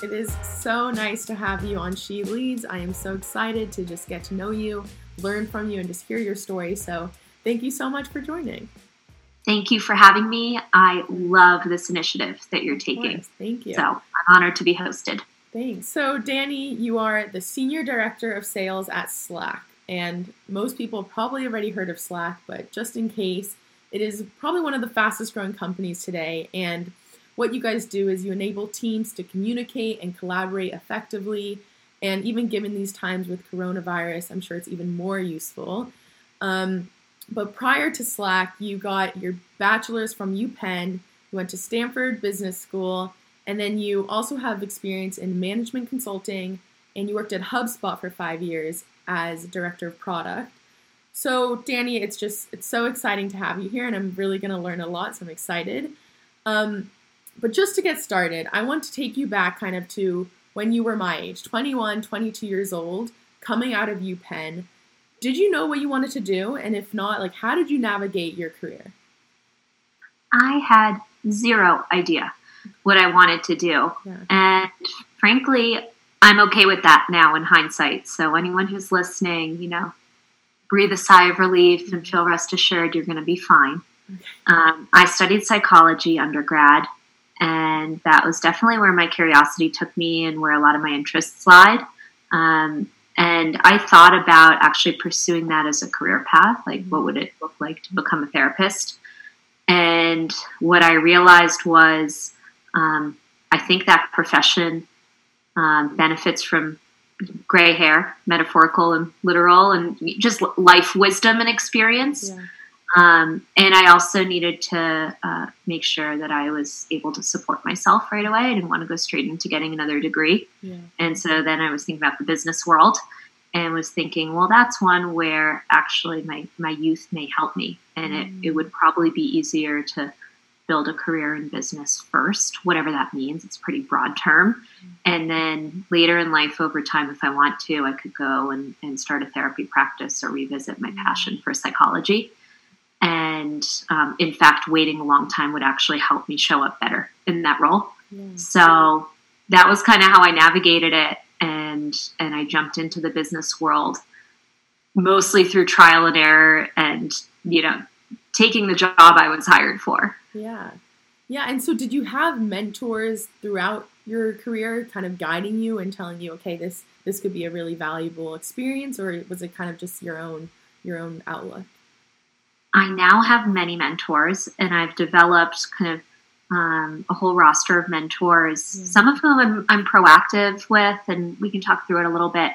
It is so nice to have you on She Leads. I am so excited to just get to know you, learn from you, and just hear your story. So, thank you so much for joining. Thank you for having me. I love this initiative that you're taking. Thank you. So, I'm honored to be hosted. Thanks. So, Danny, you are the Senior Director of Sales at Slack. And most people probably already heard of Slack, but just in case, it is probably one of the fastest growing companies today. And what you guys do is you enable teams to communicate and collaborate effectively. And even given these times with coronavirus, I'm sure it's even more useful. Um, but prior to Slack, you got your bachelor's from UPenn, you went to Stanford Business School, and then you also have experience in management consulting, and you worked at HubSpot for five years as director of product. So, Danny, it's just it's so exciting to have you here, and I'm really going to learn a lot. So I'm excited. Um, but just to get started, I want to take you back kind of to when you were my age 21, 22 years old, coming out of UPenn. Did you know what you wanted to do? And if not, like, how did you navigate your career? I had zero idea what I wanted to do. Yeah. And frankly, I'm okay with that now in hindsight. So, anyone who's listening, you know, breathe a sigh of relief and feel rest assured you're going to be fine. Um, I studied psychology undergrad and that was definitely where my curiosity took me and where a lot of my interests lied. Um, and I thought about actually pursuing that as a career path. Like, what would it look like to become a therapist? And what I realized was, um, I think that profession um, benefits from gray hair, metaphorical and literal, and just life wisdom and experience. Yeah. Um, and I also needed to uh, make sure that I was able to support myself right away. I didn't want to go straight into getting another degree. Yeah. And so then I was thinking about the business world and was thinking, well, that's one where actually my, my youth may help me. And mm. it, it would probably be easier to build a career in business first, whatever that means. It's a pretty broad term. Mm. And then later in life, over time, if I want to, I could go and, and start a therapy practice or revisit my mm. passion for psychology. And um, in fact, waiting a long time would actually help me show up better in that role. Yeah. So that was kind of how I navigated it. And, and I jumped into the business world mostly through trial and error and, you know, taking the job I was hired for. Yeah. Yeah. And so did you have mentors throughout your career kind of guiding you and telling you, okay, this, this could be a really valuable experience or was it kind of just your own, your own outlook? I now have many mentors, and I've developed kind of um, a whole roster of mentors. Mm-hmm. Some of whom I'm, I'm, proactive with, and we can talk through it a little bit.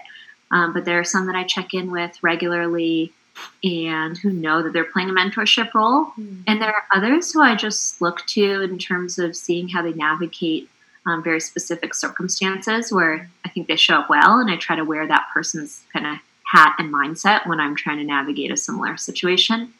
Um, but there are some that I check in with regularly and who know that they're playing a mentorship role. Mm-hmm. And there are others who I just look to in terms of seeing how they navigate um, very specific circumstances where I think they show up well, and I try to wear that person's kind of hat and mindset when I'm trying to navigate a similar situation.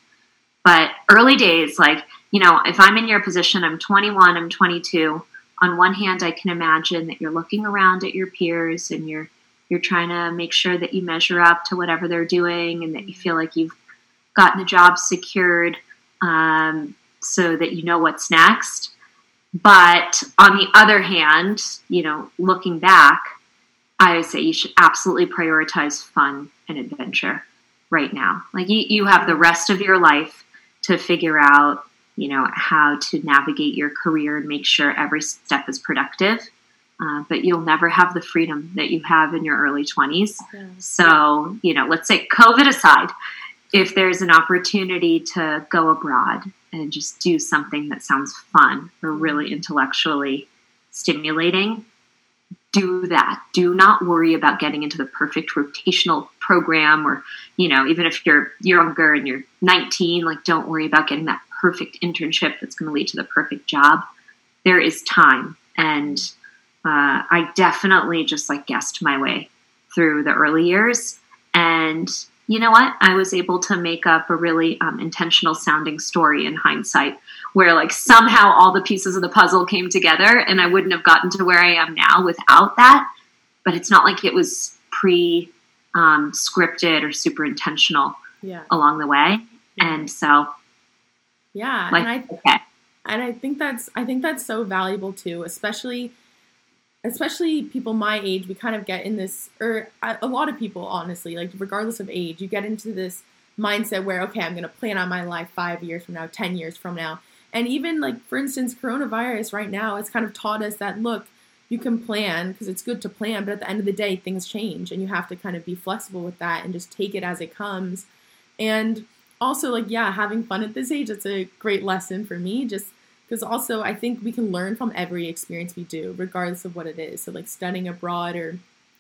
But early days, like, you know, if I'm in your position, I'm 21, I'm 22. On one hand, I can imagine that you're looking around at your peers and you're you're trying to make sure that you measure up to whatever they're doing and that you feel like you've gotten a job secured um, so that you know what's next. But on the other hand, you know, looking back, I would say you should absolutely prioritize fun and adventure right now. Like you, you have the rest of your life to figure out, you know, how to navigate your career and make sure every step is productive. Uh, but you'll never have the freedom that you have in your early 20s. Yeah. So, you know, let's say COVID aside, if there's an opportunity to go abroad and just do something that sounds fun or really intellectually stimulating, do that. Do not worry about getting into the perfect rotational program or, you know, even if you're younger and you're 19, like don't worry about getting that perfect internship that's going to lead to the perfect job. There is time. And uh, I definitely just like guessed my way through the early years. And you know what? I was able to make up a really um, intentional sounding story in hindsight, where like somehow all the pieces of the puzzle came together, and I wouldn't have gotten to where I am now without that. But it's not like it was pre um, scripted or super intentional yeah. along the way, and so yeah, like, and I okay. and I think that's I think that's so valuable too, especially especially people my age, we kind of get in this, or a lot of people, honestly, like regardless of age, you get into this mindset where, okay, I'm going to plan on my life five years from now, 10 years from now. And even like, for instance, coronavirus right now, it's kind of taught us that, look, you can plan because it's good to plan, but at the end of the day, things change and you have to kind of be flexible with that and just take it as it comes. And also, like, yeah, having fun at this age, it's a great lesson for me. Just because also I think we can learn from every experience we do, regardless of what it is. So, like studying abroad or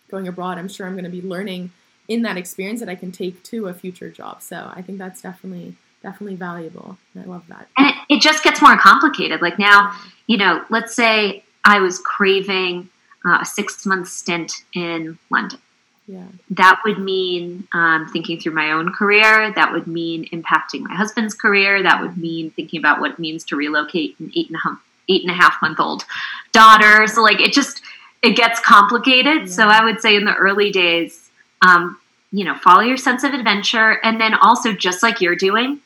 going abroad, I'm sure I'm going to be learning in that experience that I can take to a future job. So, I think that's definitely definitely valuable. I love that. And it, it just gets more complicated. Like now, you know, let's say I was craving uh, a six month stint in London. Yeah. That would mean um, thinking through my own career. That would mean impacting my husband's career. That would mean thinking about what it means to relocate an eight and a half, eight and a half month old daughter. So like it just it gets complicated. Yeah. So I would say in the early days, um, you know, follow your sense of adventure, and then also just like you're doing,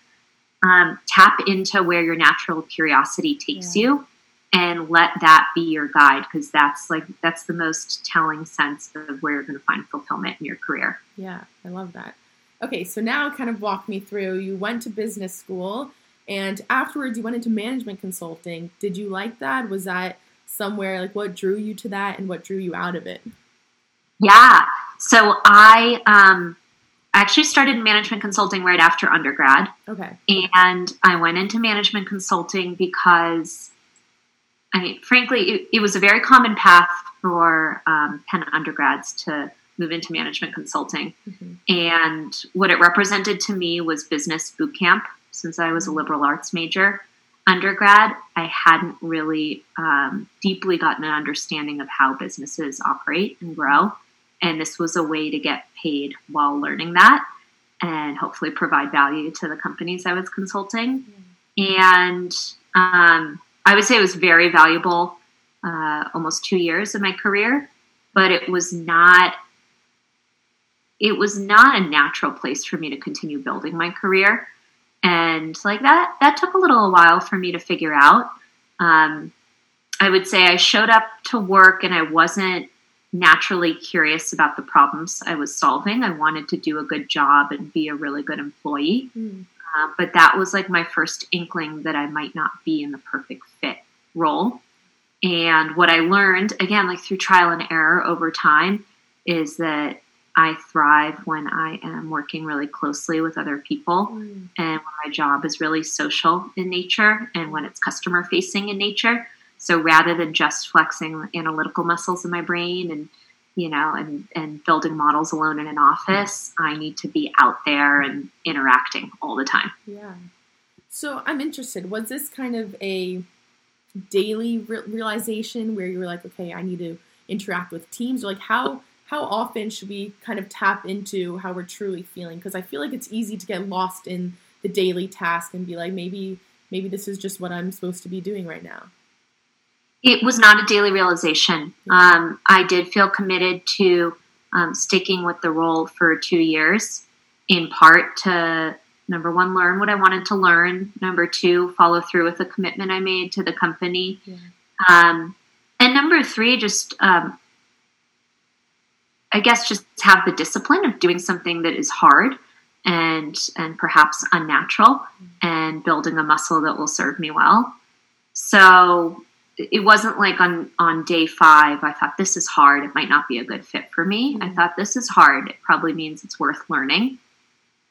um, tap into where your natural curiosity takes yeah. you and let that be your guide because that's like that's the most telling sense of where you're going to find fulfillment in your career. Yeah i love that. Okay so now kind of walk me through you went to business school and afterwards you went into management consulting. Did you like that? Was that somewhere like what drew you to that and what drew you out of it? Yeah so i um I actually started management consulting right after undergrad. Okay. And I went into management consulting because I mean, frankly, it, it was a very common path for um, Penn undergrads to move into management consulting. Mm-hmm. And what it represented to me was business boot camp since I was a liberal arts major. Undergrad, I hadn't really um, deeply gotten an understanding of how businesses operate and grow. And this was a way to get paid while learning that and hopefully provide value to the companies I was consulting. Mm-hmm. And um, I would say it was very valuable, uh, almost two years of my career, but it was not. It was not a natural place for me to continue building my career, and like that, that took a little while for me to figure out. Um, I would say I showed up to work and I wasn't naturally curious about the problems I was solving. I wanted to do a good job and be a really good employee. Mm. Uh, but that was like my first inkling that I might not be in the perfect fit role. And what I learned, again, like through trial and error over time, is that I thrive when I am working really closely with other people mm. and when my job is really social in nature and when it's customer facing in nature. So rather than just flexing analytical muscles in my brain and you know, and, and building models alone in an office. I need to be out there and interacting all the time. Yeah. So I'm interested. Was this kind of a daily re- realization where you were like, okay, I need to interact with teams? Or like how how often should we kind of tap into how we're truly feeling? Because I feel like it's easy to get lost in the daily task and be like, maybe maybe this is just what I'm supposed to be doing right now. It was not a daily realization. Um, I did feel committed to um, sticking with the role for two years, in part to number one, learn what I wanted to learn. Number two, follow through with the commitment I made to the company. Yeah. Um, and number three, just um, I guess just have the discipline of doing something that is hard and and perhaps unnatural, mm-hmm. and building a muscle that will serve me well. So it wasn't like on on day five i thought this is hard. It might not be a good fit for me. Mm-hmm. i thought this is hard. It probably means it's worth learning.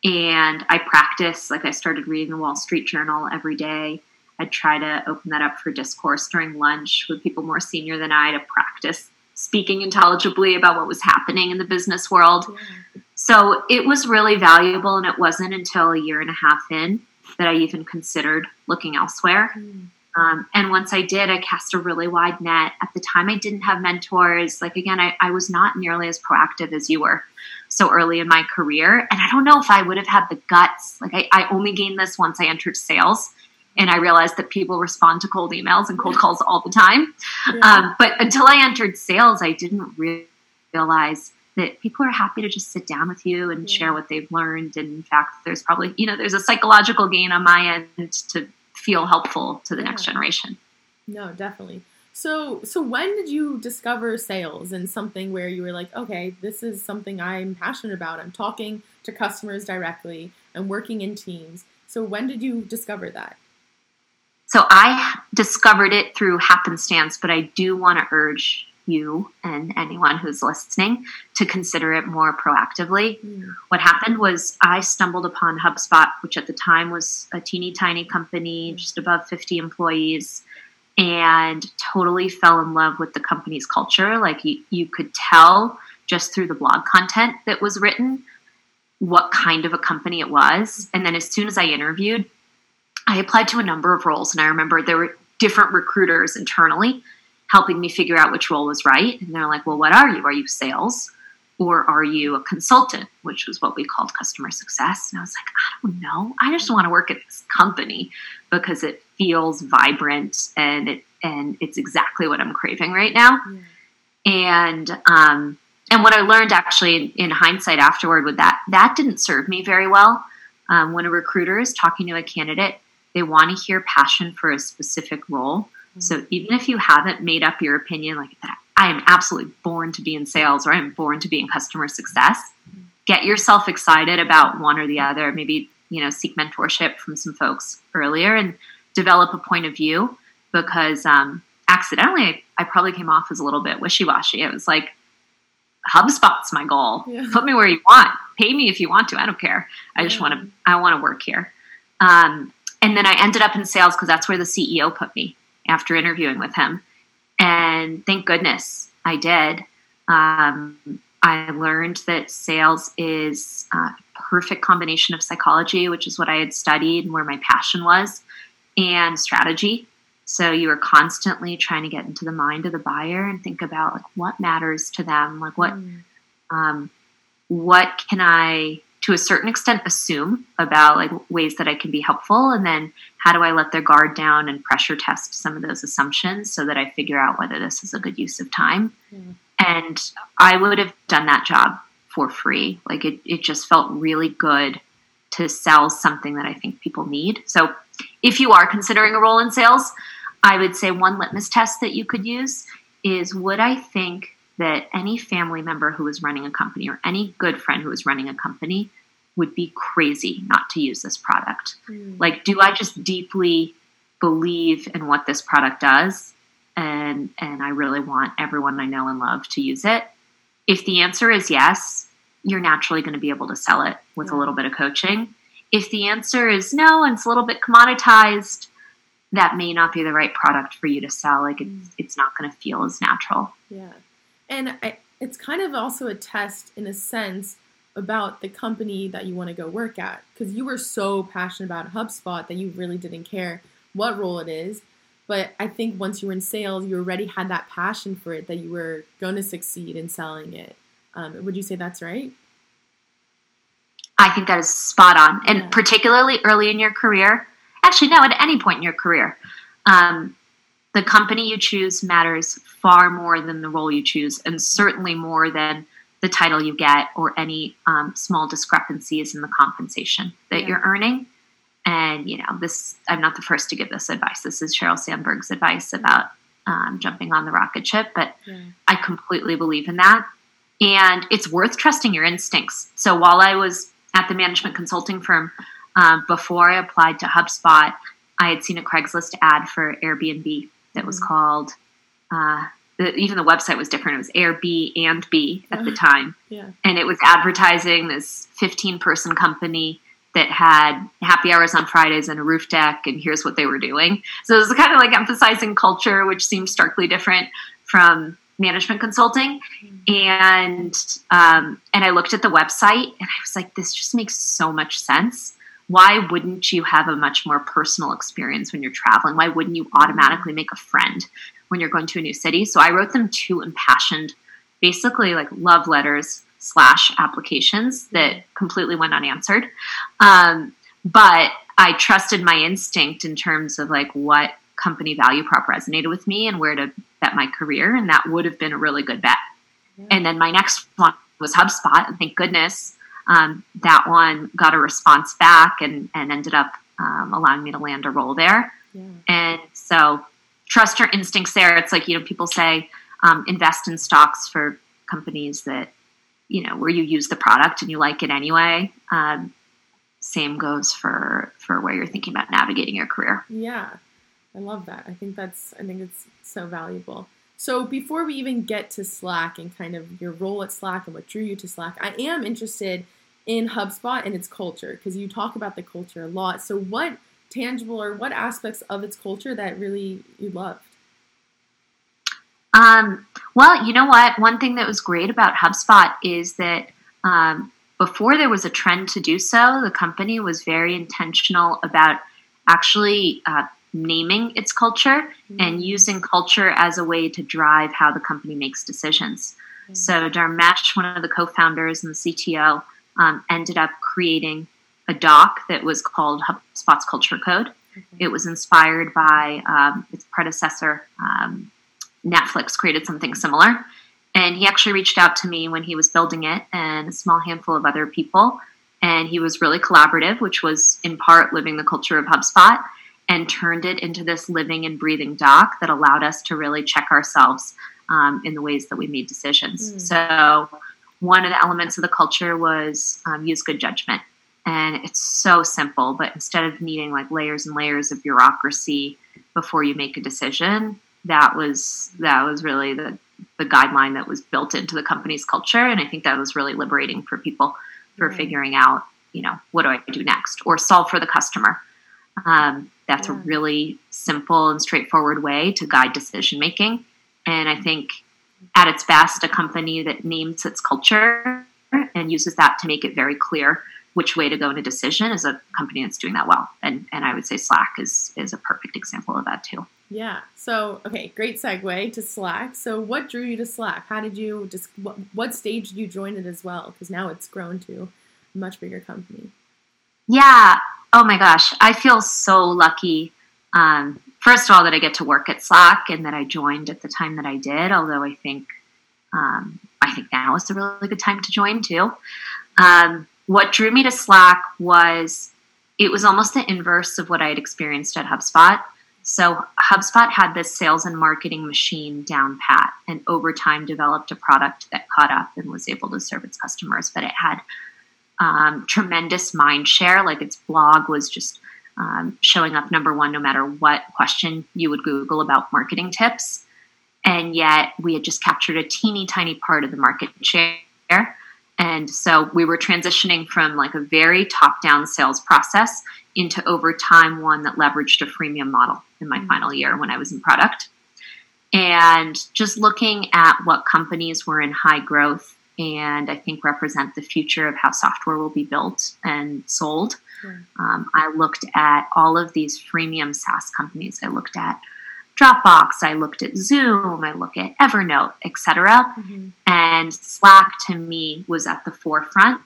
And i practice like i started reading the wall street journal every day. I'd try to open that up for discourse during lunch with people more senior than i to practice speaking intelligibly about what was happening in the business world. Yeah. so it was really valuable and it wasn't until a year and a half in that i even considered looking elsewhere. Mm um, and once I did, I cast a really wide net. At the time, I didn't have mentors. Like, again, I, I was not nearly as proactive as you were so early in my career. And I don't know if I would have had the guts. Like, I, I only gained this once I entered sales. And I realized that people respond to cold emails and cold calls all the time. Yeah. Um, but until I entered sales, I didn't really realize that people are happy to just sit down with you and yeah. share what they've learned. And in fact, there's probably, you know, there's a psychological gain on my end to feel helpful to the yeah. next generation. No, definitely. So, so when did you discover sales and something where you were like, okay, this is something I'm passionate about. I'm talking to customers directly. I'm working in teams. So, when did you discover that? So, I discovered it through happenstance, but I do want to urge you and anyone who's listening to consider it more proactively. Mm. What happened was I stumbled upon HubSpot, which at the time was a teeny tiny company, mm. just above 50 employees and totally fell in love with the company's culture. Like you, you could tell just through the blog content that was written what kind of a company it was. And then as soon as I interviewed, I applied to a number of roles. And I remember there were different recruiters internally helping me figure out which role was right. And they're like, well, what are you? Are you sales? Or are you a consultant, which was what we called customer success? And I was like, I don't know. I just want to work at this company because it feels vibrant and it and it's exactly what I'm craving right now. Yeah. And um, and what I learned actually in, in, hindsight afterward with that that didn't serve me very well. Um, when a recruiter is talking to a candidate, they want to hear passion for a specific role. So even if you haven't made up your opinion, like that, I am absolutely born to be in sales or I'm born to be in customer success. Get yourself excited about one or the other. Maybe you know seek mentorship from some folks earlier and develop a point of view because um, accidentally I, I, probably came off as a little bit wishy-washy. It was like hubspot's my goal. Yeah. put me where you want. Pay me if you want to. I don't care. I just want to i want to work here. Um, and then i ended up in sales because that's where the ceo put me after interviewing with him and thank goodness i did um, I learned that sales is a perfect combination of psychology, which is what I had studied and where my passion was, and strategy. So you are constantly trying to get into the mind of the buyer and think about like what matters to them, like what mm. um, what can I to a certain extent assume about like ways that I can be helpful and then how do I let their guard down and pressure test some of those assumptions so that I figure out whether this is a good use of time. Mm. And I would have done that job for free. Like it, it just felt really good to sell something that I think people need. So if you are considering a role in sales, I would say one litmus test that you could use is would I think that any family member who is running a company or any good friend who is running a company would be crazy not to use this product? Mm. Like, do I just deeply believe in what this product does? And, and I really want everyone I know and love to use it. If the answer is yes, you're naturally going to be able to sell it with yeah. a little bit of coaching. If the answer is no and it's a little bit commoditized, that may not be the right product for you to sell. Like it's, mm. it's not going to feel as natural. Yeah. And I, it's kind of also a test in a sense about the company that you want to go work at because you were so passionate about HubSpot that you really didn't care what role it is. But I think once you were in sales, you already had that passion for it that you were going to succeed in selling it. Um, would you say that's right? I think that is spot on. And yeah. particularly early in your career, actually, no, at any point in your career, um, the company you choose matters far more than the role you choose, and certainly more than the title you get or any um, small discrepancies in the compensation that yeah. you're earning. And, you know, this, I'm not the first to give this advice. This is Sheryl Sandberg's advice about um, jumping on the rocket ship, but yeah. I completely believe in that. And it's worth trusting your instincts. So while I was at the management consulting firm, uh, before I applied to HubSpot, I had seen a Craigslist ad for Airbnb that was mm-hmm. called, uh, the, even the website was different. It was Airbnb and B at the time. Yeah. And it was advertising this 15 person company that had happy hours on Fridays and a roof deck, and here's what they were doing. So it was kind of like emphasizing culture, which seems starkly different from management consulting and um, and i looked at the website and i was like this just makes so much sense why wouldn't you have a much more personal experience when you're traveling why wouldn't you automatically make a friend when you're going to a new city so i wrote them two impassioned basically like love letters slash applications that completely went unanswered um, but i trusted my instinct in terms of like what company value prop resonated with me and where to bet my career, and that would have been a really good bet. Yeah. And then my next one was HubSpot, and thank goodness um, that one got a response back and, and ended up um, allowing me to land a role there. Yeah. And so trust your instincts there. It's like, you know, people say um, invest in stocks for companies that, you know, where you use the product and you like it anyway. Um, same goes for for where you're thinking about navigating your career. Yeah. I love that. I think that's I think it's so valuable. So before we even get to Slack and kind of your role at Slack and what drew you to Slack, I am interested in HubSpot and its culture because you talk about the culture a lot. So what tangible or what aspects of its culture that really you loved? Um, well, you know what? One thing that was great about HubSpot is that um, before there was a trend to do so, the company was very intentional about actually uh, naming its culture mm-hmm. and using culture as a way to drive how the company makes decisions. Mm-hmm. So, Dharmesh, one of the co founders and the CTO, um, ended up creating a doc that was called HubSpot's Culture Code. Mm-hmm. It was inspired by um, its predecessor, um, Netflix, created something similar. And he actually reached out to me when he was building it and a small handful of other people. And he was really collaborative, which was in part living the culture of HubSpot, and turned it into this living and breathing doc that allowed us to really check ourselves um, in the ways that we made decisions. Mm. So, one of the elements of the culture was um, use good judgment. And it's so simple, but instead of needing like layers and layers of bureaucracy before you make a decision, that was that was really the the guideline that was built into the company's culture and i think that was really liberating for people for mm-hmm. figuring out you know what do i do next or solve for the customer um, that's yeah. a really simple and straightforward way to guide decision making and i think at its best a company that names its culture and uses that to make it very clear which way to go in a decision is a company that's doing that well and and i would say slack is is a perfect example of that too yeah. So, okay, great segue to Slack. So, what drew you to Slack? How did you just what, what stage did you join it as well? Because now it's grown to a much bigger company. Yeah. Oh my gosh, I feel so lucky. Um, first of all, that I get to work at Slack and that I joined at the time that I did. Although I think um, I think now is a really good time to join too. Um, what drew me to Slack was it was almost the inverse of what I had experienced at HubSpot. So HubSpot had this sales and marketing machine down pat, and over time developed a product that caught up and was able to serve its customers. But it had um, tremendous mind share. Like its blog was just um, showing up number one no matter what question you would Google about marketing tips. And yet we had just captured a teeny tiny part of the market share. And so we were transitioning from like a very top down sales process into over time one that leveraged a freemium model in my mm-hmm. final year when I was in product. And just looking at what companies were in high growth and I think represent the future of how software will be built and sold. Um, I looked at all of these freemium SaaS companies. I looked at Dropbox, I looked at Zoom, I look at Evernote, etc. Mm-hmm. And Slack to me was at the forefront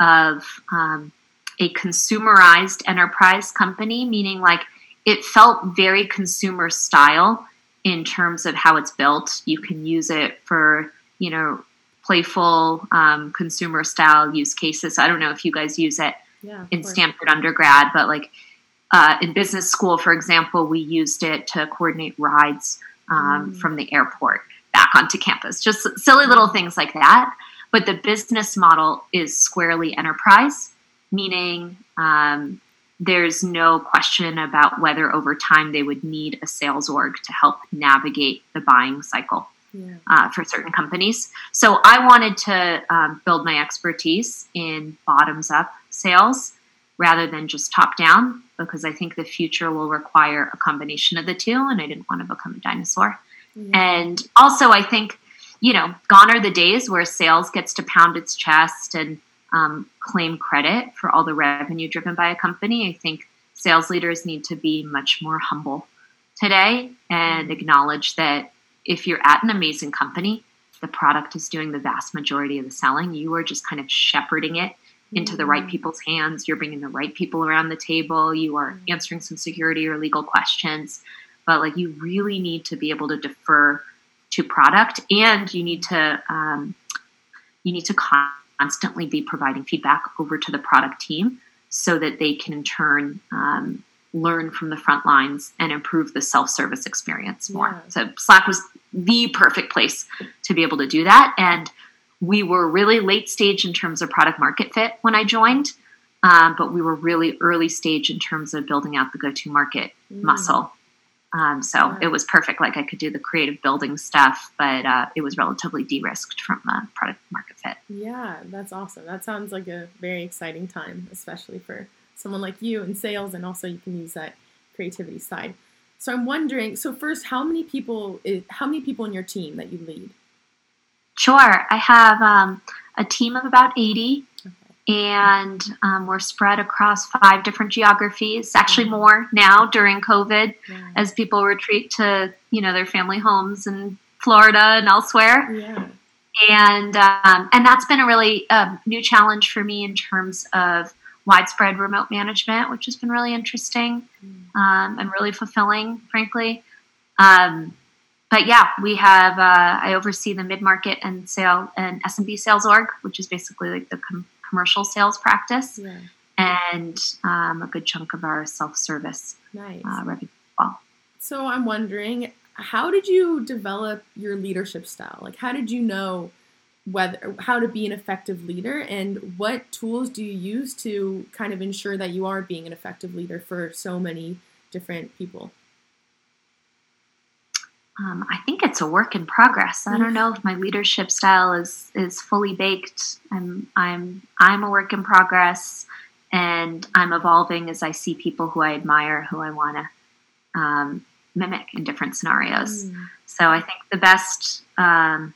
of um, a consumerized enterprise company, meaning like it felt very consumer style in terms of how it's built. You can use it for, you know, playful um, consumer style use cases. I don't know if you guys use it yeah, in Stanford undergrad, but like uh, in business school, for example, we used it to coordinate rides um, mm. from the airport back onto campus. Just silly little things like that. But the business model is squarely enterprise meaning um, there's no question about whether over time they would need a sales org to help navigate the buying cycle yeah. uh, for certain companies. So I wanted to um, build my expertise in bottoms up sales rather than just top down because I think the future will require a combination of the two, and I didn't want to become a dinosaur. Yeah. And also, I think, you know, gone are the days where sales gets to pound its chest and um, claim credit for all the revenue driven by a company. I think sales leaders need to be much more humble today and acknowledge that if you're at an amazing company, the product is doing the vast majority of the selling. You are just kind of shepherding it into the right people's hands. You're bringing the right people around the table. You are mm. answering some security or legal questions. But like you really need to be able to defer to product and you need to um, you need to constantly be providing feedback over to the product team so that they can in turn um, learn from the front lines and improve the self-service experience more. Yeah. So Slack was the perfect place to be able to do that. And we were really late stage in terms of product market fit when I joined, um, but we were really early stage in terms of building out the go-to-market Mm. muscle. Um, so Yeah. it was perfect. Like I could do the creative building stuff, but uh, it was relatively de-risked from uh, product market fit. Yeah, that's awesome. That sounds like a very exciting time, especially for someone like you in sales, and also you can use that creativity side. So I'm wondering. So first, how many people? Is, how many people in your team that you lead? Sure. I have um, a team of about 80, and um, we're spread across five different geographies. Actually, Mhm. more now during COVID Yeah. as people retreat to you know their family homes in Florida and elsewhere. yeah. And um, and that's been a really um, new challenge for me in terms of widespread remote management, which has been really interesting Mm. um, and really fulfilling, frankly. Um, but yeah, we have. Uh, I oversee the mid market and sale and SMB sales org, which is basically like the com- commercial sales practice, Yeah. and um, a good chunk of our self service Nice. uh, revenue. So I'm wondering, how did you develop your leadership style? Like, how did you know whether how to be an effective leader, and what tools do you use to kind of ensure that you are being an effective leader for so many different people? Um, I think it's a work in progress. I don't know if my leadership style is is fully baked. I'm I'm I'm a work in progress, and I'm evolving as I see people who I admire, who I want to um, mimic in different scenarios. Mm. So I think the best um,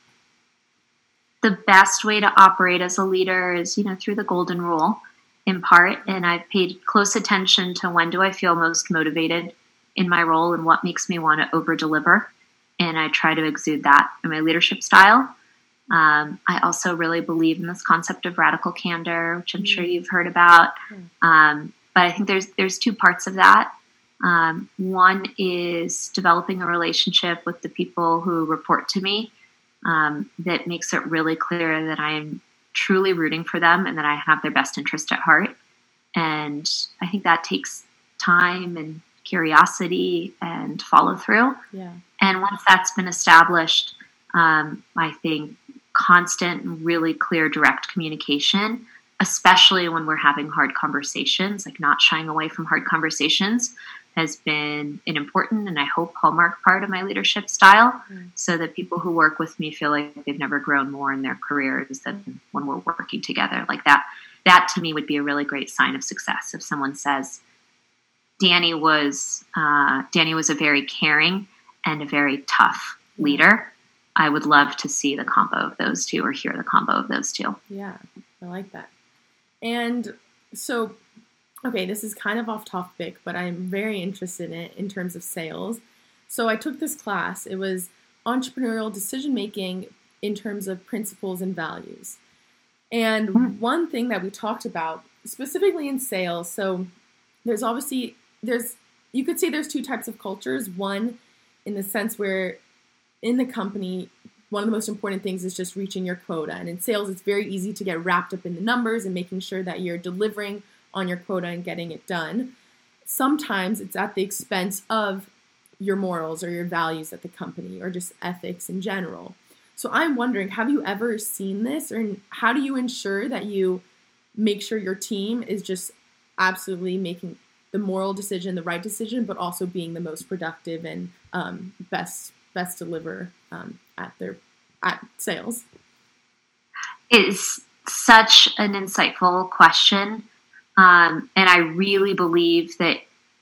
the best way to operate as a leader is you know through the golden rule in part, and I've paid close attention to when do I feel most motivated in my role and what makes me want to over deliver, and I try to exude that in my leadership style. Um, I also really believe in this concept of radical candor, which I'm sure you've heard about. Um, but I think there's there's two parts of that. Um, one is developing a relationship with the people who report to me um, that makes it really clear that I am truly rooting for them and that I have their best interest at heart. And I think that takes time and curiosity and follow through. Yeah. And once that's been established, um, I think constant and really clear, direct communication, especially when we're having hard conversations, like not shying away from hard conversations, has been an important and I hope hallmark part of my leadership style Mm. so that people who work with me feel like they've never grown more in their careers than when we're working together. Like that, that to me would be a really great sign of success. If someone says, Danny was uh, Danny was a very caring and a very tough leader. I would love to see the combo of those two or hear the combo of those two. Yeah, I like that. And so, okay, this is kind of off topic, but I'm very interested in it in terms of sales. So I took this class. It was entrepreneurial decision making in terms of principles and values. And Hmm. one thing that we talked about specifically in sales, so there's obviously there's you could say there's two types of cultures. One in the sense where in the company one of the most important things is just reaching your quota. And in sales, it's very easy to get wrapped up in the numbers and making sure that you're delivering on your quota and getting it done. Sometimes it's at the expense of your morals or your values at the company or just ethics in general. So I'm wondering, have you ever seen this or how do you ensure that you make sure your team is just absolutely making the moral decision, the right decision, but also being the most productive and um, best best deliver um, at their at sales? It is such an insightful question. Um, and I really believe that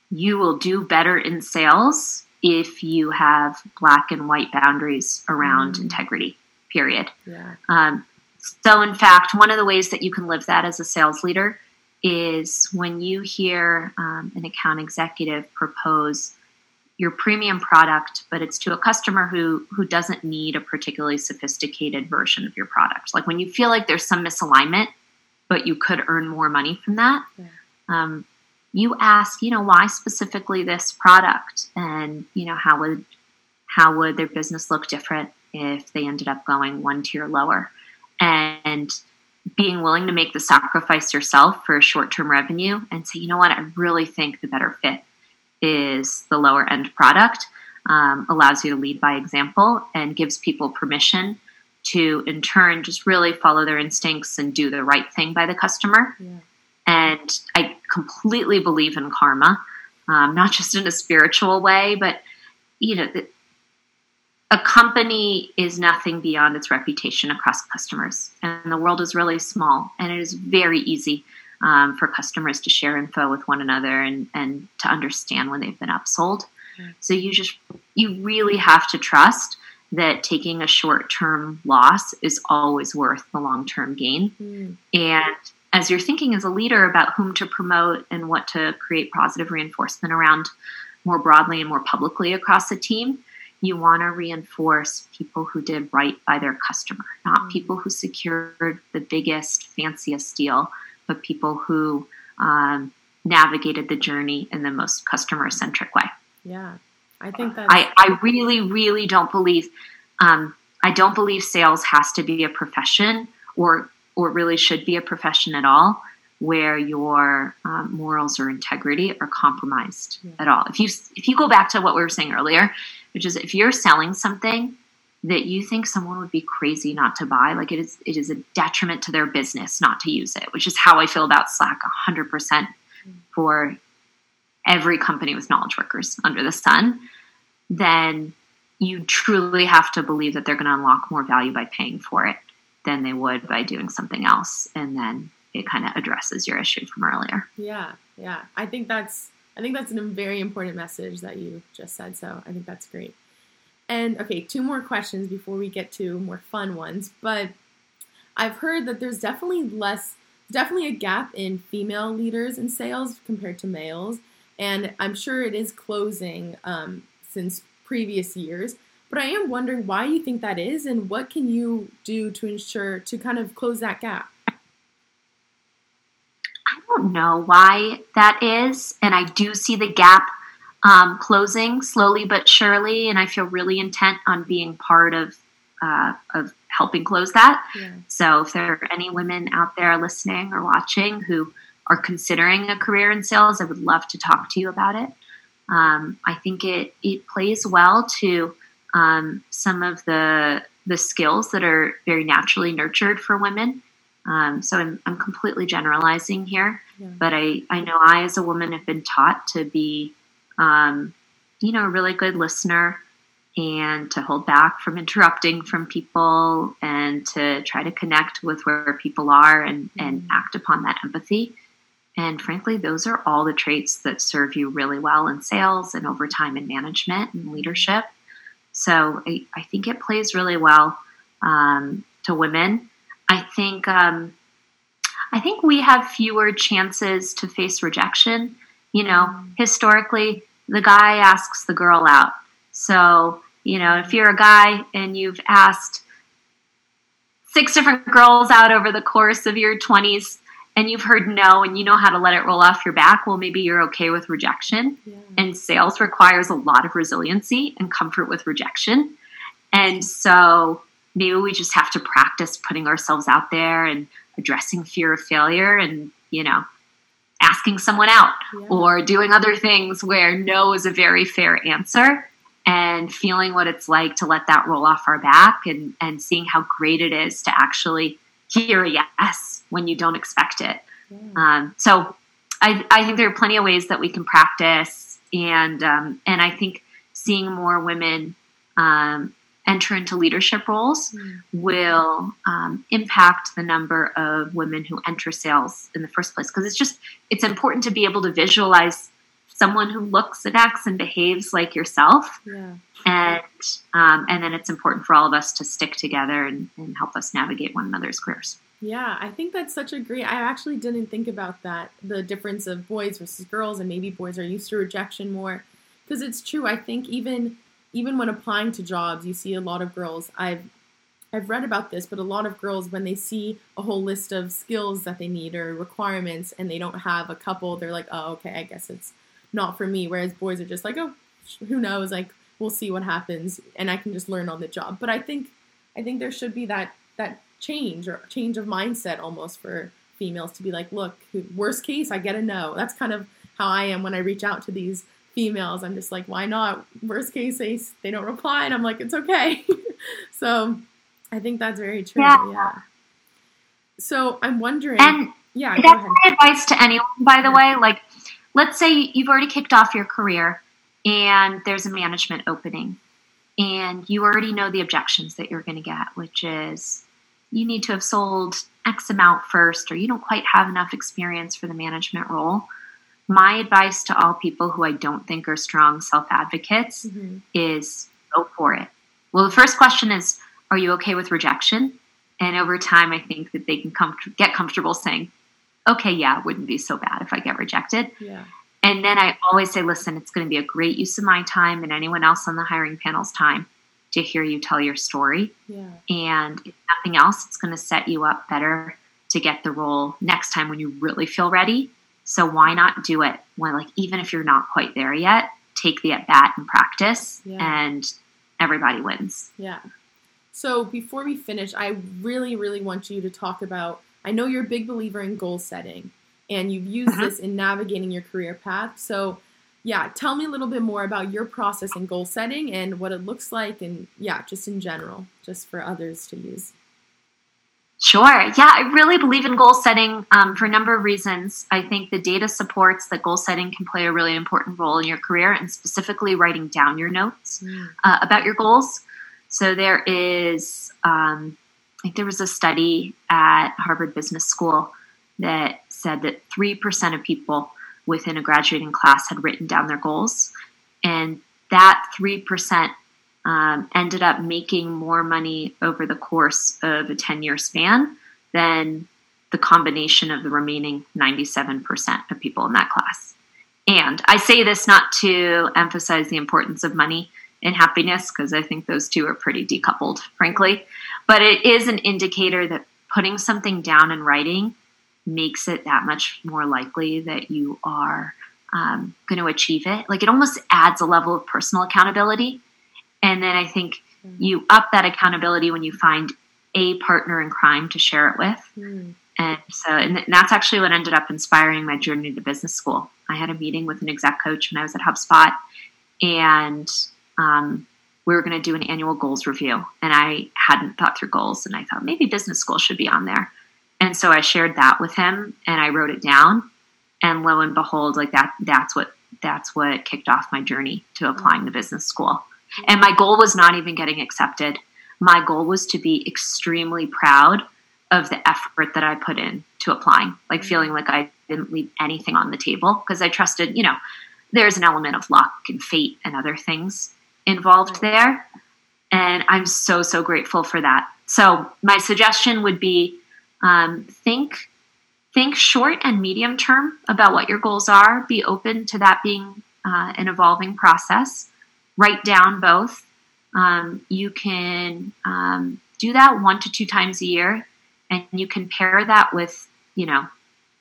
you will do better in sales if you have black and white boundaries around Mm. integrity, period. Yeah. Um, so, in fact, one of the ways that you can live that as a sales leader is when you hear um, an account executive propose your premium product, but it's to a customer who who doesn't need a particularly sophisticated version of your product. Like when you feel like there's some misalignment, but you could earn more money from that. Yeah. Um, you ask, you know, why specifically this product, and you know how would how would their business look different if they ended up going one tier lower, and being willing to make the sacrifice yourself for a short term revenue and say, you know what, I really think the better fit is the lower end product, um, allows you to lead by example, and gives people permission to, in turn, just really follow their instincts and do the right thing by the customer. Yeah. And I completely believe in karma, um, not just in a spiritual way, but you know, a company is nothing beyond its reputation across customers, and the world is really small, and it is very easy um, for customers to share info with one another and, and to understand when they've been upsold. Mm. So you just you really have to trust that taking a short term loss is always worth the long term gain. Mm. And as you're thinking as a leader about whom to promote and what to create positive reinforcement around more broadly and more publicly across a team, you want to reinforce people who did right by their customer, not mm. people who secured the biggest, fanciest deal, but people who um, navigated the journey in the most customer centric way. Yeah, I think that I, I really, really don't believe. Um, I don't believe sales has to be a profession, or or really should be a profession at all, where your um, morals or integrity are compromised yeah. at all. If you if you go back to what we were saying earlier, which is if you're selling something that you think someone would be crazy not to buy, like it is it is a detriment to their business not to use it, which is how I feel about Slack 100% mm. for every company with knowledge workers under the sun, then you truly have to believe that they're going to unlock more value by paying for it than they would by doing something else. And then it kind of addresses your issue from earlier. Yeah, yeah. I think that's I think that's a very important message that you just said. So I think that's great. And okay, two more questions before we get to more fun ones. But I've heard that there's definitely less, definitely a gap in female leaders in sales compared to males and I'm sure it is closing um, since previous years. But I am wondering why you think that is, and what can you do to ensure to kind of close that gap? I don't know why that is, and I do see the gap um, closing slowly but surely, and I feel really intent on being part of uh, of helping close that. Yeah. So, if there are any women out there listening or watching who are considering a career in sales, I would love to talk to you about it. Um, I think it it plays well to um, some of the the skills that are very naturally nurtured for women. Um, so I'm, I'm completely generalizing here, yeah. but I, I know I, as a woman, have been taught to be, um, you know, a really good listener and to hold back from interrupting from people and to try to connect with where people are and, mm-hmm. and act upon that empathy. And frankly, those are all the traits that serve you really well in sales and over time in management and leadership. So I, I think it plays really well um, to women. I think um, I think we have fewer chances to face rejection. You know, mm-hmm. historically, the guy asks the girl out. So you know, if you're a guy and you've asked six different girls out over the course of your 20s and you've heard no and you know how to let it roll off your back, well, maybe you're okay with rejection. Yeah. And sales requires a lot of resiliency and comfort with rejection. And so maybe we just have to practice putting ourselves out there and addressing fear of failure and, you know, asking someone out yeah. or doing other things where no is a very fair answer and feeling what it's like to let that roll off our back and, and seeing how great it is to actually hear a yes when you don't expect it. Um, so I, I, think there are plenty of ways that we can practice, and um, and I think seeing more women um, enter into leadership roles mm. will um, impact the number of women who enter sales in the first place because it's just it's important to be able to visualize someone who looks and acts and behaves like yourself. Yeah. And um, and then it's important for all of us to stick together and, and help us navigate one another's careers. Yeah, I think that's such a great. I actually didn't think about that the difference of boys versus girls, and maybe boys are used to rejection more. Because it's true. I think even even when applying to jobs, you see a lot of girls. I've I've read about this, but a lot of girls, when they see a whole list of skills that they need or requirements, and they don't have a couple, they're like, "Oh, okay, I guess it's not for me. Whereas boys are just like, oh, who knows? Like we'll see what happens, and I can just learn on the job. But I think I think there should be that that change or change of mindset almost for females to be like, look, worst case, I get a no. That's kind of how I am when I reach out to these females. I'm just like, why not? Worst case, they, they don't reply, and I'm like, it's okay. so I think that's very true. Yeah. yeah. So I'm wondering. And yeah, that's my advice to anyone, by the way. Like, let's say you've already kicked off your career and there's a management opening, and you already know the objections that you're going to get, which is you need to have sold X amount first, or you don't quite have enough experience for the management role. My advice to all people who I don't think are strong self advocates mm-hmm. is go for it. Well, the first question is Are you okay with rejection? And over time, I think that they can com- get comfortable saying, Okay, yeah, it wouldn't be so bad if I get rejected. Yeah. And then I always say, Listen, it's going to be a great use of my time and anyone else on the hiring panel's time to hear you tell your story. Yeah. And if nothing else, it's going to set you up better to get the role next time when you really feel ready. So why not do it when, like, even if you're not quite there yet, take the at bat and practice, yeah. and everybody wins. Yeah. So before we finish, I really, really want you to talk about. I know you're a big believer in goal setting, and you've used mm-hmm. this in navigating your career path. So yeah, tell me a little bit more about your process in goal setting and what it looks like, and yeah, just in general, just for others to use. Sure. Yeah, I really believe in goal setting um, for a number of reasons. I think the data supports that goal setting can play a really important role in your career, and specifically writing down your notes mm. uh, about your goals. So there is, um, I think there was a study at Harvard Business School that said that three percent of people within a graduating class had written down their goals. And that 3% um, ended up making more money over the course of a 10 year span than the combination of the remaining 97% of people in that class. And I say this not to emphasize the importance of money and happiness, because I think those two are pretty decoupled, frankly. But it is an indicator that putting something down in writing makes it that much more likely that you are um, going to achieve it. Like it almost adds a level of personal accountability. And then I think mm. you up that accountability when you find a partner in crime to share it with. Mm. And so, and that's actually what ended up inspiring my journey to business school. I had a meeting with an exec coach when I was at HubSpot, and um, we were going to do an annual goals review. And I hadn't thought through goals, and I thought maybe business school should be on there. And so I shared that with him and I wrote it down. And lo and behold, like that that's what that's what kicked off my journey to applying to business school. And my goal was not even getting accepted. My goal was to be extremely proud of the effort that I put in to applying, like feeling like I didn't leave anything on the table because I trusted, you know, there's an element of luck and fate and other things involved there. And I'm so, so grateful for that. So, my suggestion would be um, think think short and medium term about what your goals are. Be open to that being uh, an evolving process. Write down both. Um, you can um, do that one to two times a year, and you can pair that with you know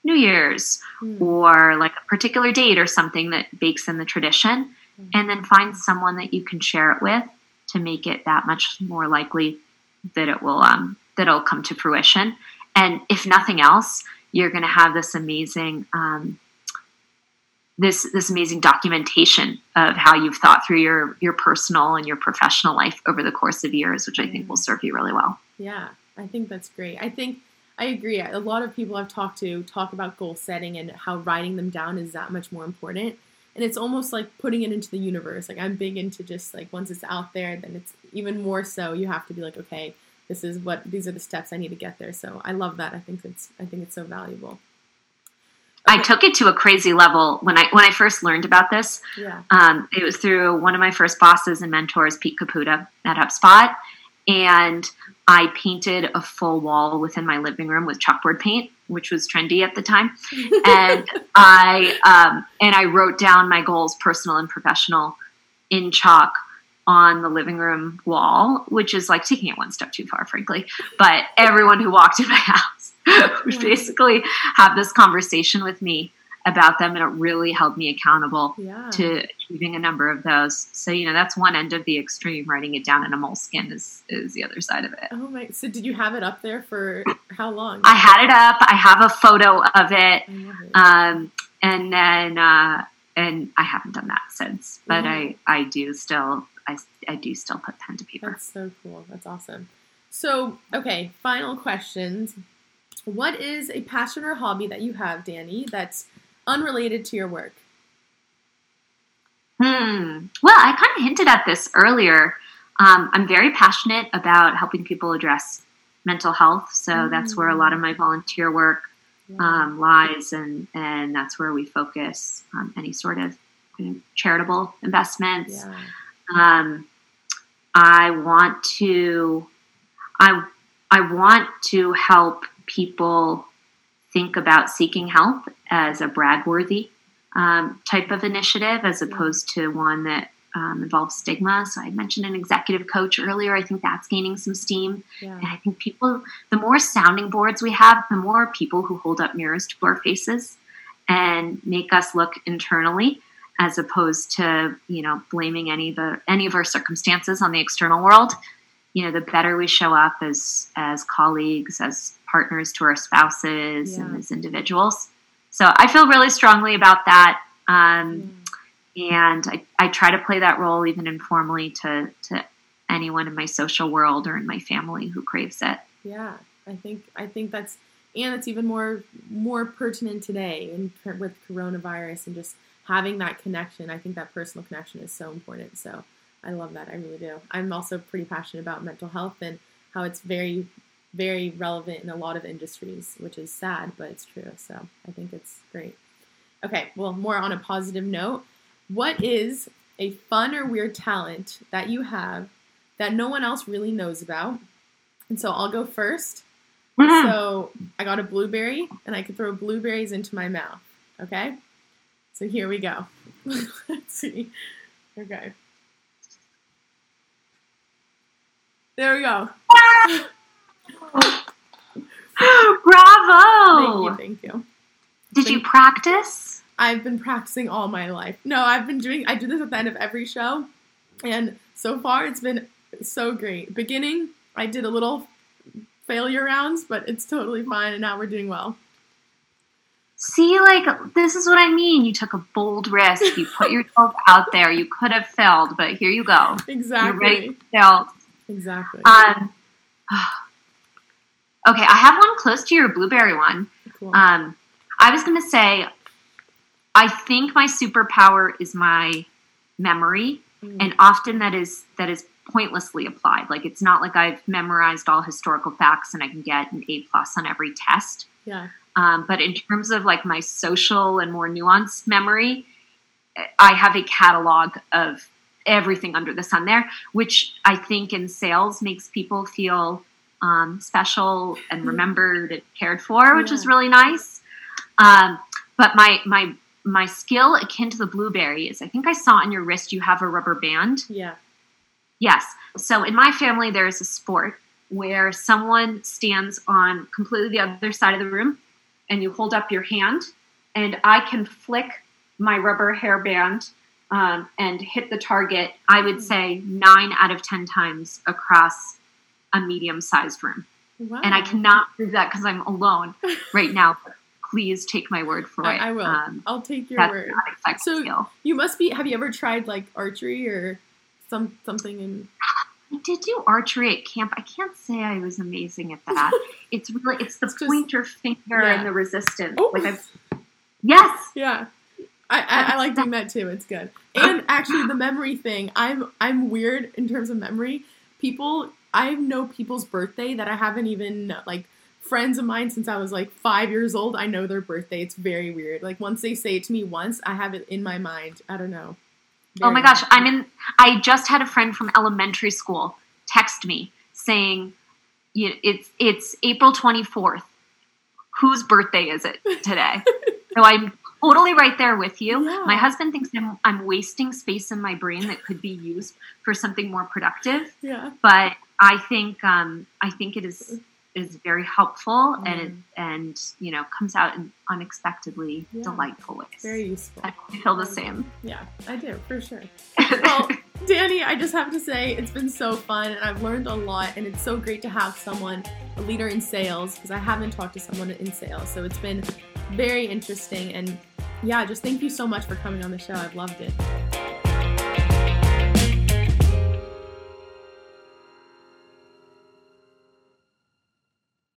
New Year's mm. or like a particular date or something that bakes in the tradition, mm. and then find someone that you can share it with to make it that much more likely that it will um, that it'll come to fruition. And if nothing else, you're going to have this amazing um, this this amazing documentation of how you've thought through your your personal and your professional life over the course of years, which I think will serve you really well. Yeah, I think that's great. I think I agree. A lot of people I've talked to talk about goal setting and how writing them down is that much more important. And it's almost like putting it into the universe. Like I'm big into just like once it's out there, then it's even more so you have to be like, okay, this is what these are the steps I need to get there. So I love that. I think it's I think it's so valuable. I took it to a crazy level when I when I first learned about this. Yeah. Um, it was through one of my first bosses and mentors, Pete Caputa at HubSpot, and I painted a full wall within my living room with chalkboard paint, which was trendy at the time, and I um, and I wrote down my goals, personal and professional, in chalk on the living room wall, which is like taking it one step too far, frankly. But everyone who walked in my house would basically have this conversation with me about them, and it really held me accountable yeah. to achieving a number of those. So you know, that's one end of the extreme. Writing it down in a moleskin is is the other side of it. Oh my! So did you have it up there for how long? I had it up. I have a photo of it, it. Um, and then uh, and I haven't done that since, but Yeah. I I do still I I do still put pen to paper. That's so cool. That's awesome. So, okay, final questions. What is a passion or hobby that you have, Danny, that's unrelated to your work? Hmm. Well, I kind of hinted at this earlier. Um, I'm very passionate about helping people address mental health, so that's where a lot of my volunteer work um, lies, and and that's where we focus on any sort of kind of charitable investments. yeah. Um, I want to, I I want to help people think about seeking help as a brag-worthy um, type of initiative, as opposed to one that um, involves stigma. So I mentioned an executive coach earlier. I think that's gaining some steam. Yeah. And I think people, the more sounding boards we have, the more people who hold up mirrors to our faces and make us look internally, as opposed to you know blaming any of the any of our circumstances on the external world. You know, the better we show up as as colleagues, as partners to our spouses, and Yeah. as individuals. So I feel really strongly about that. Um, and I, I try to play that role even informally to, to anyone in my social world or in my family who craves it. Yeah, I think I think that's and it's even more more pertinent today in, with coronavirus and just having that connection. I think that personal connection is so important. So I love that. I really do. I'm also pretty passionate about mental health and how it's very very relevant in a lot of industries, which is sad, but it's true. So I think it's great. Okay, well, more on a positive note. What is a fun or weird talent that you have that no one else really knows about? And so I'll go first. Mm-hmm. So I got a blueberry and I could throw blueberries into my mouth. Okay? So here we go. Let's see. Okay. There we go. Ah! Bravo! Thank you, thank you. Did you practice? I've been practicing all my life. No, I've been doing I do this at the end of every show. And so far it's been so great. Beginning, I did a little failure rounds, but it's totally fine and now we're doing well. See, like, this is what I mean. You took a bold risk. You put yourself out there. You could have failed, but here you go. Exactly. You're ready to fail. Exactly. Um, okay, I have one close to your blueberry one. cool. Um, I was going to say, I think my superpower is my memory, Mm. and often that is that is pointlessly applied. Like it's not like I've memorized all historical facts and I can get an A plus on every test. yeah. Um, but in terms of like my social and more nuanced memory, I have a catalog of everything under the sun there, which I think in sales makes people feel um, special and remembered and cared for, which is really nice. Um, but my my my skill akin to the blueberry is I think I saw on your wrist you have a rubber band. Yeah. Yes. So in my family, there is a sport where someone stands on completely the other side of the room and you hold up your hand, and I can flick my rubber hairband um, and hit the target, I would say nine out of 10 times across a medium sized room. Wow. And I cannot prove that because I'm alone right now. Please take my word for I, it. I will. Um, I'll take your word. not a sex So- skill. You must be. Have you ever tried like archery or some something in? I did do archery at camp. I can't say I was amazing at that. it's really it's the It's just- pointer finger yeah. and the resistance. Oh. Like I yes, Yeah. I, I, I like doing that too. It's good. And actually, the memory thing. I'm I'm weird in terms of memory. People, I know people's birthday that I haven't even like friends of mine since I was like five years old. I know their birthday. It's very weird. Like once they say it to me once, I have it in my mind. I don't know. Oh my gosh, weird. I'm in. I just had a friend from elementary school text me saying, "It's it's April 24th. Whose birthday is it today?" so I'm totally right there with you. Yeah. My husband thinks I'm, I'm wasting space in my brain that could be used for something more productive, Yeah. but I think um, I think it is is very helpful and it, Mm. and you know comes out in unexpectedly Yeah. delightful ways. Very useful. I feel the same. Yeah, I do for sure. well, Danny, I just have to say it's been so fun and I've learned a lot and it's so great to have someone, a leader in sales, because I haven't talked to someone in sales. So it's been very interesting and yeah, just thank you so much for coming on the show. I've loved it.